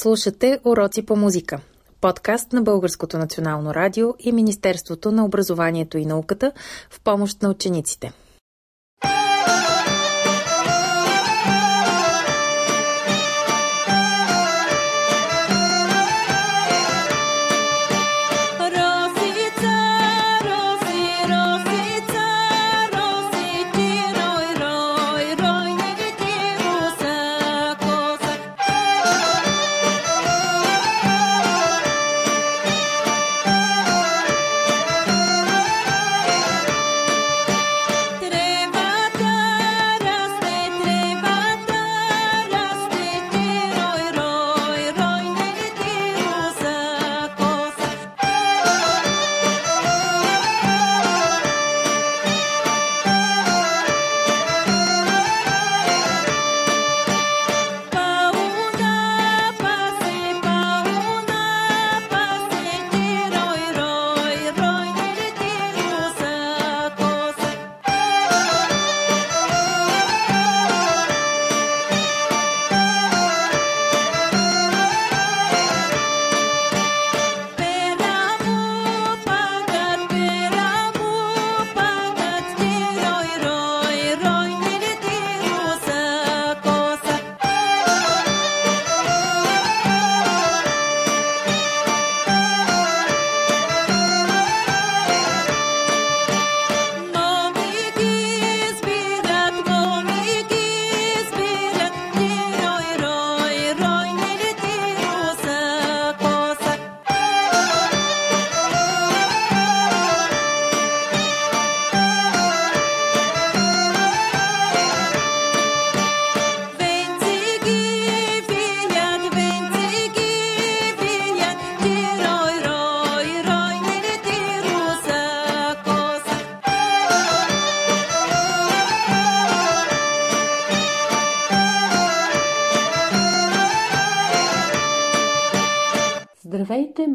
Слушате Уроци по музика. Подкаст на Българското национално радио и Министерството на образованието и науката в помощ на учениците.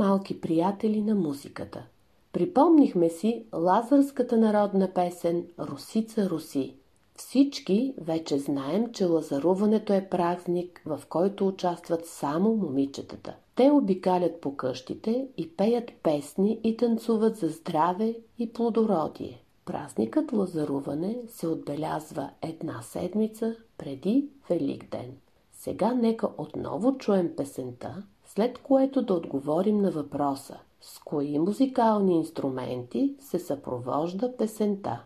Малки приятели на музиката! Припомнихме си лазарската народна песен «Русица Руси». Всички вече знаем, че лазаруването е празник, в който участват само момичетата. Те обикалят по къщите и пеят песни и танцуват за здраве и плодородие. Празникът Лазаруване се отбелязва една седмица преди Великден. Сега нека отново чуем песента, след което да отговорим на въпроса с кои музикални инструменти се съпровожда песента.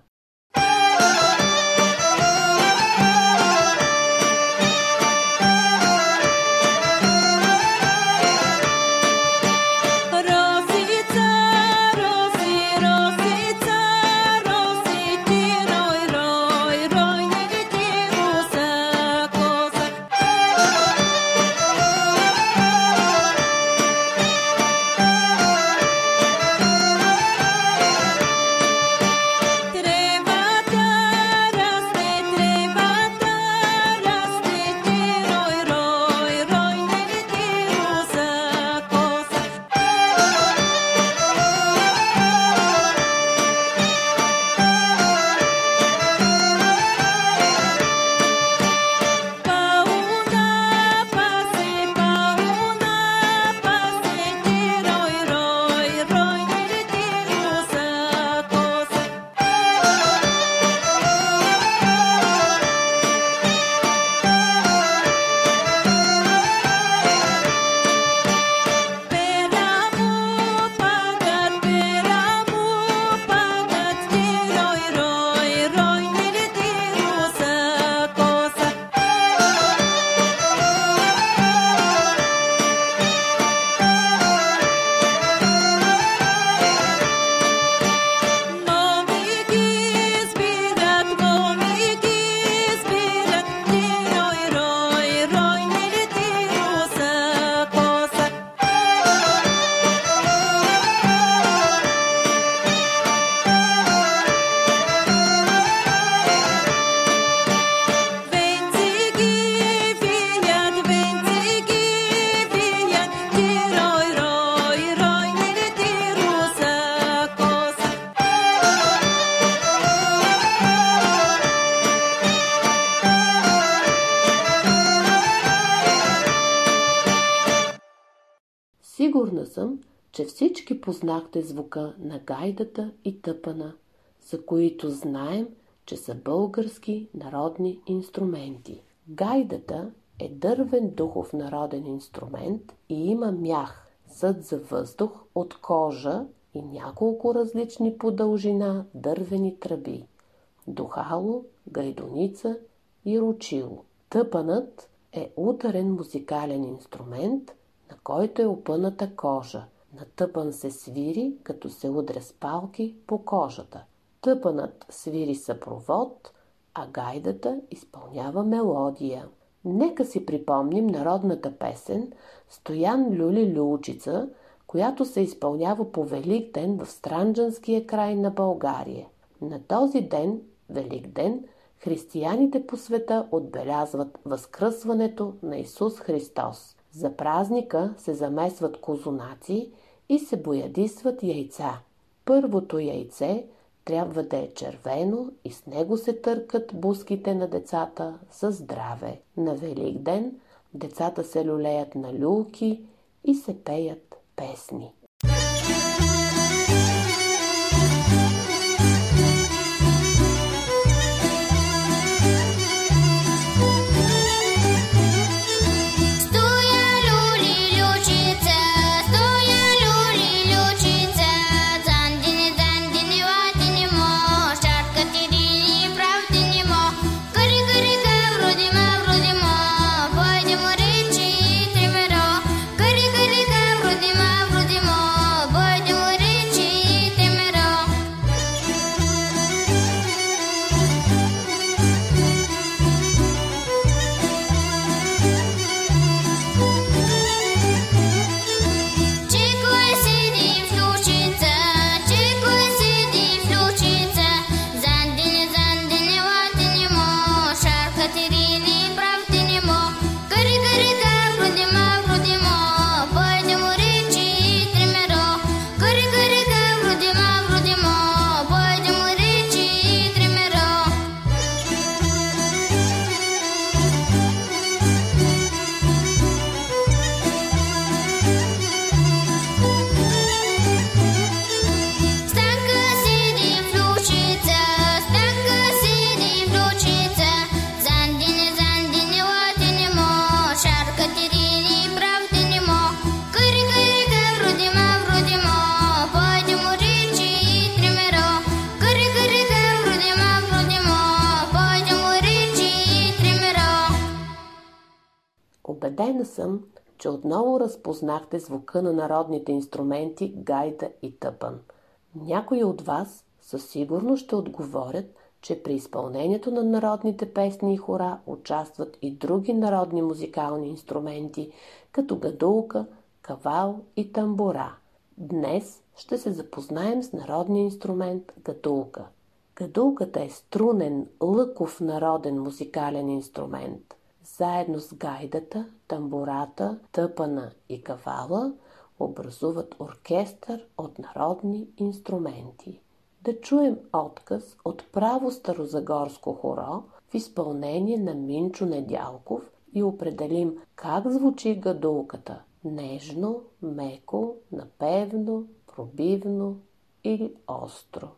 Сигурна съм, че всички познахте звука на гайдата и тъпана, за които знаем, че са български народни инструменти. Гайдата е дървен духов народен инструмент и има мях, съд за въздух от кожа и няколко различни по дължина дървени тръби – духало, гайдоница и ручило. Тъпанът е ударен музикален инструмент, който е опъната кожа. На тъпан се свири, като се удря с палки по кожата. Тъпанът свири съпровод, а гайдата изпълнява мелодия. Нека си припомним народната песен Стоян Люли Люлчица, която се изпълнява по Велик ден в Странджанския край на България. На този ден, Велик ден, християните по света отбелязват възкръсването на Исус Христос. За празника се замесват козунаци и се боядисват яйца. Първото яйце трябва да е червено и с него се търкат буските на децата за здраве. На Велик ден децата се люлеят на люлки и се пеят песни. Убедена съм, че отново разпознахте звука на народните инструменти гайда и тъпан. Някои от вас със сигурност ще отговорят, че при изпълнението на народните песни и хора участват и други народни музикални инструменти, като гадулка, кавал и тамбура. Днес ще се запознаем с народния инструмент гадулка. Гадулката е струнен, лъков народен музикален инструмент – заедно с гайдата, тамбурата, тъпана и кавала образуват оркестър от народни инструменти. Да чуем отказ от право старозагорско хоро в изпълнение на Минчо Недялков и определим как звучи гадулката – нежно, меко, напевно, пробивно или остро.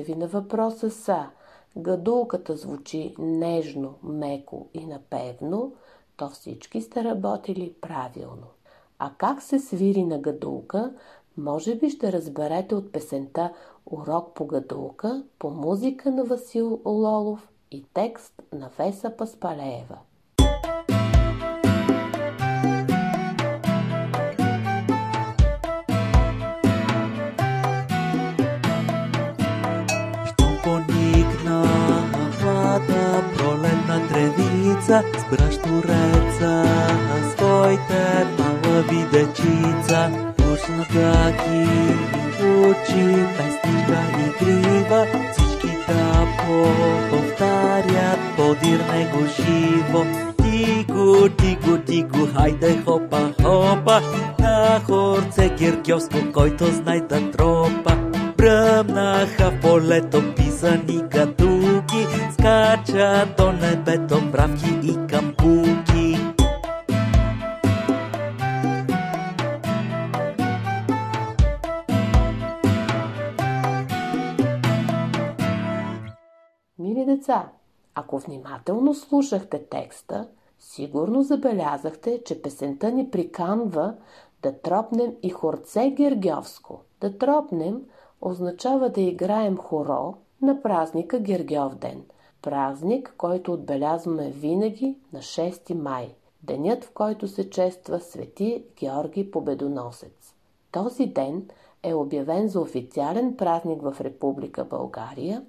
Отговорите ви на въпроса са гадулката звучи нежно, меко и напевно, то всички сте работили правилно. А как се свири на гадулка, може би ще разберете от песента Урок по гадулка по музика на Васил Лолов и текст на Веса Паспалеева. Тревица, с бращореца, своите малави дечица, пушна таки учи, песничка игрива, всички да повтарят, подир него живо. Тиго, тиго, тиго, хайде хопа, хопа, на хорце Гергьовско, който знай да тропа. Бръмнаха в полето писани гадуки, скача до небето мравки и камбуки. Мили деца, ако внимателно слушахте текста, сигурно забелязахте, че песента ни приканва да тропнем и хорце Гергьовско. Да тропнем означава да играем хоро на празника Гергьов ден. Празник, който отбелязваме винаги на 6 май. Денят, в който се чества Свети Георги Победоносец. Този ден е обявен за официален празник в Република България,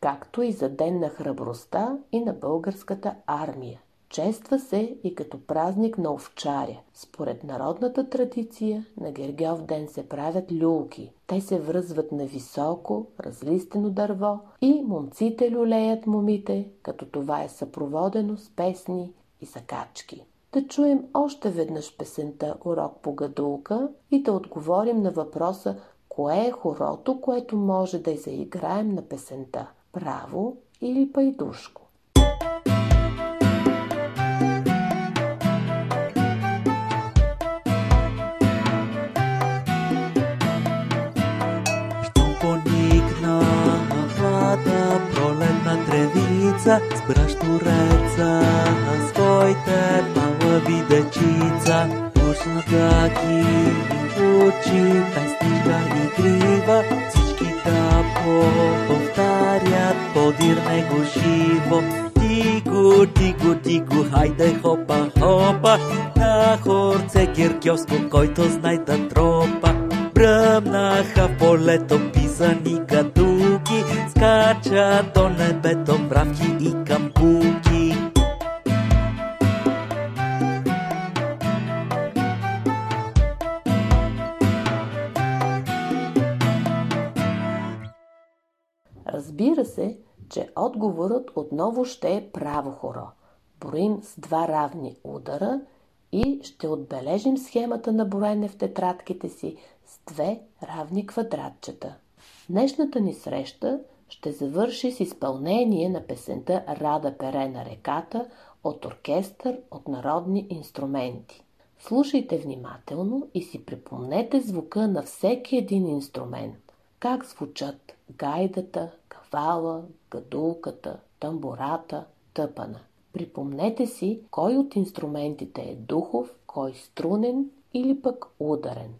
както и за Ден на храбростта и на българската армия. Чества се и като празник на овчаря. Според народната традиция на Гергьов ден се правят люлки. Те се връзват на високо, разлистено дърво и момците люлеят момите, като това е съпроводено с песни и закачки. Да чуем още веднъж песента Урок по гадулка и да отговорим на въпроса кое е хорото, което може да заиграем на песента – право или пайдушко. Дечица, с бращореца, своите малави дечица, пушната ги учи, песничка игрива, всички да повтарят, подир него живо. Тиго, тиго, тиго, хайде хопа, хопа, на хорце Гергьовско, който знай да тропа. Бръмнаха в полето писани скача до небето мравки и камбуки. Разбира се, че отговорът отново ще е право хоро. Броим с два равни удара и ще отбележим схемата на броене в тетрадките си с две равни квадратчета. Днешната ни среща ще завърши с изпълнение на песента Рада пере на реката от оркестър от народни инструменти. Слушайте внимателно и си припомнете звука на всеки един инструмент. Как звучат гайдата, кавала, гадулката, тамбурата, тъпана. Припомнете си кой от инструментите е духов, кой струнен или пък ударен.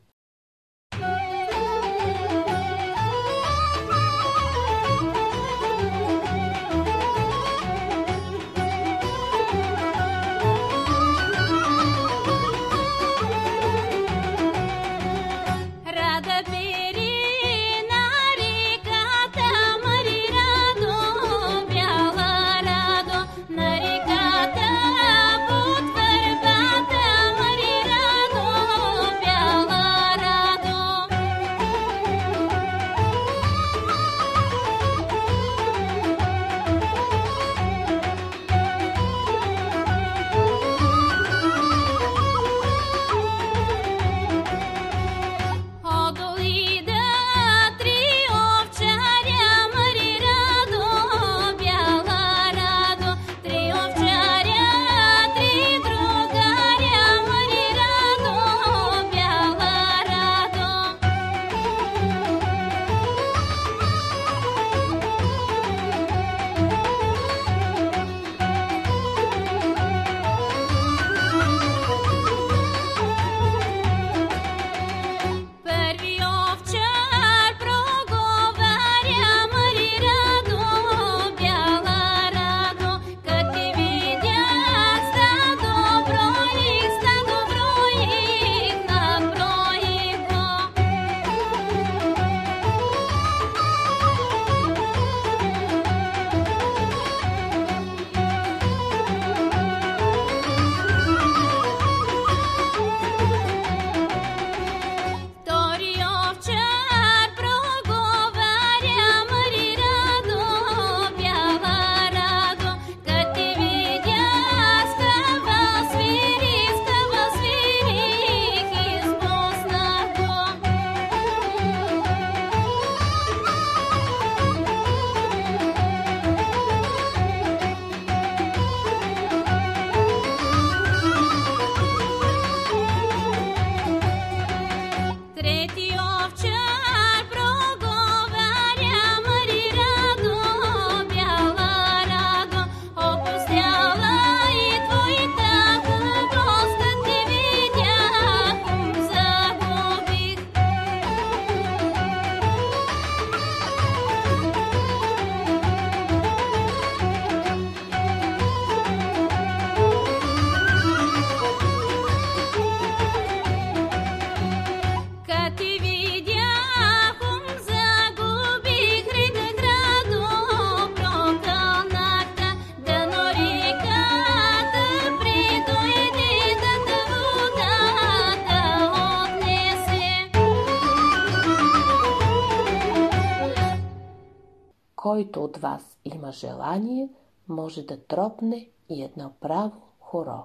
Който от вас има желание, може да тропне и едно право хоро.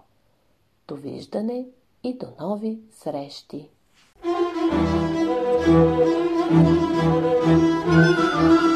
Довиждане и до нови срещи! Thank you.